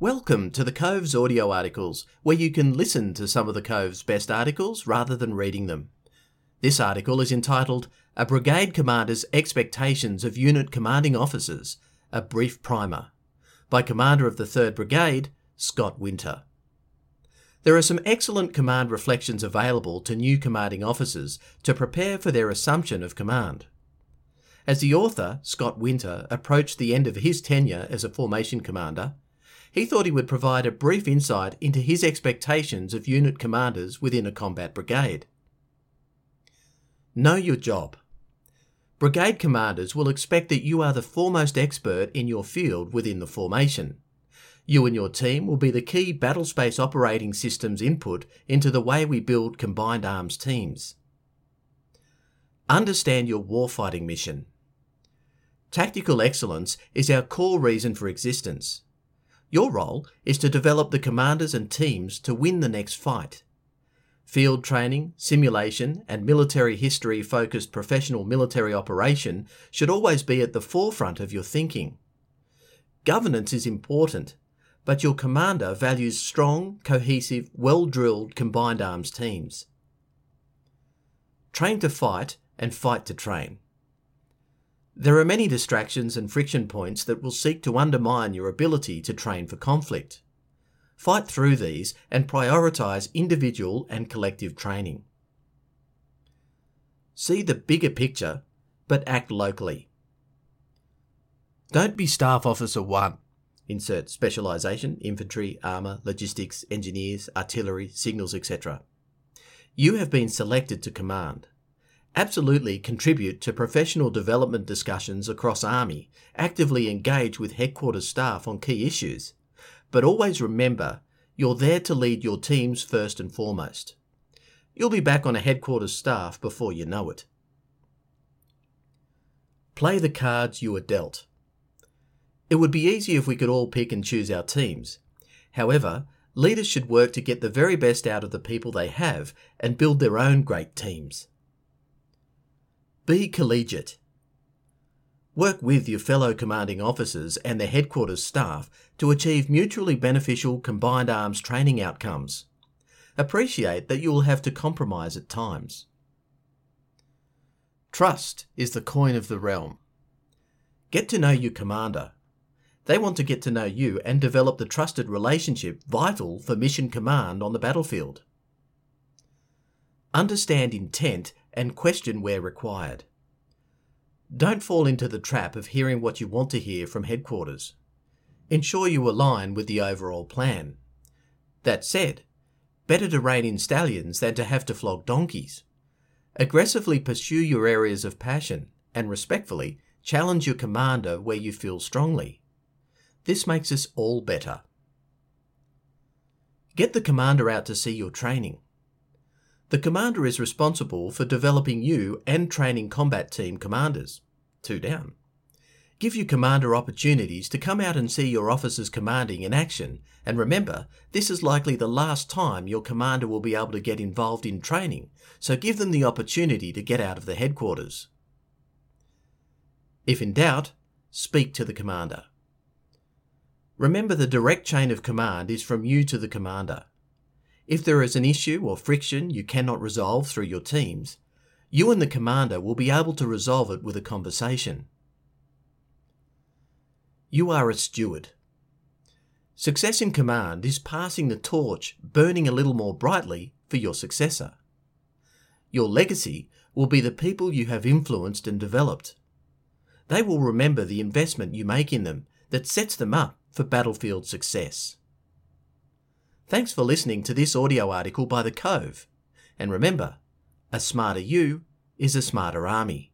Welcome to the Cove's audio articles, where you can listen to some of the Cove's best articles rather than reading them. This article is entitled A Brigade Commander's Expectations of Unit Commanding Officers A Brief Primer by Commander of the 3rd Brigade, Scott Winter. There are some excellent command reflections available to new commanding officers to prepare for their assumption of command. As the author, Scott Winter, approached the end of his tenure as a formation commander, he thought he would provide a brief insight into his expectations of unit commanders within a combat brigade. Know your job. Brigade commanders will expect that you are the foremost expert in your field within the formation. You and your team will be the key battlespace operating systems input into the way we build combined arms teams. Understand your warfighting mission. Tactical excellence is our core reason for existence. Your role is to develop the commanders and teams to win the next fight. Field training, simulation, and military history focused professional military operation should always be at the forefront of your thinking. Governance is important, but your commander values strong, cohesive, well drilled combined arms teams. Train to fight and fight to train. There are many distractions and friction points that will seek to undermine your ability to train for conflict. Fight through these and prioritise individual and collective training. See the bigger picture, but act locally. Don't be Staff Officer 1. Insert specialisation, infantry, armour, logistics, engineers, artillery, signals, etc. You have been selected to command absolutely contribute to professional development discussions across Army, actively engage with headquarters staff on key issues, but always remember you're there to lead your teams first and foremost. You'll be back on a headquarters staff before you know it. Play the cards you are dealt. It would be easy if we could all pick and choose our teams. However, leaders should work to get the very best out of the people they have and build their own great teams. Be collegiate. Work with your fellow commanding officers and their headquarters staff to achieve mutually beneficial combined arms training outcomes. Appreciate that you will have to compromise at times. Trust is the coin of the realm. Get to know your commander. They want to get to know you and develop the trusted relationship vital for mission command on the battlefield. Understand intent and question where required. Don't fall into the trap of hearing what you want to hear from headquarters. Ensure you align with the overall plan. That said, better to rein in stallions than to have to flog donkeys. Aggressively pursue your areas of passion and respectfully challenge your commander where you feel strongly. This makes us all better. Get the commander out to see your training. The commander is responsible for developing you and training combat team commanders. Two down. Give your commander opportunities to come out and see your officers commanding in action, and remember, this is likely the last time your commander will be able to get involved in training, so give them the opportunity to get out of the headquarters. If in doubt, speak to the commander. Remember the direct chain of command is from you to the commander. If there is an issue or friction you cannot resolve through your teams, you and the commander will be able to resolve it with a conversation. You are a steward. Success in command is passing the torch, burning a little more brightly for your successor. Your legacy will be the people you have influenced and developed. They will remember the investment you make in them that sets them up for battlefield success. Thanks for listening to this audio article by The Cove. And remember, a smarter you is a smarter army.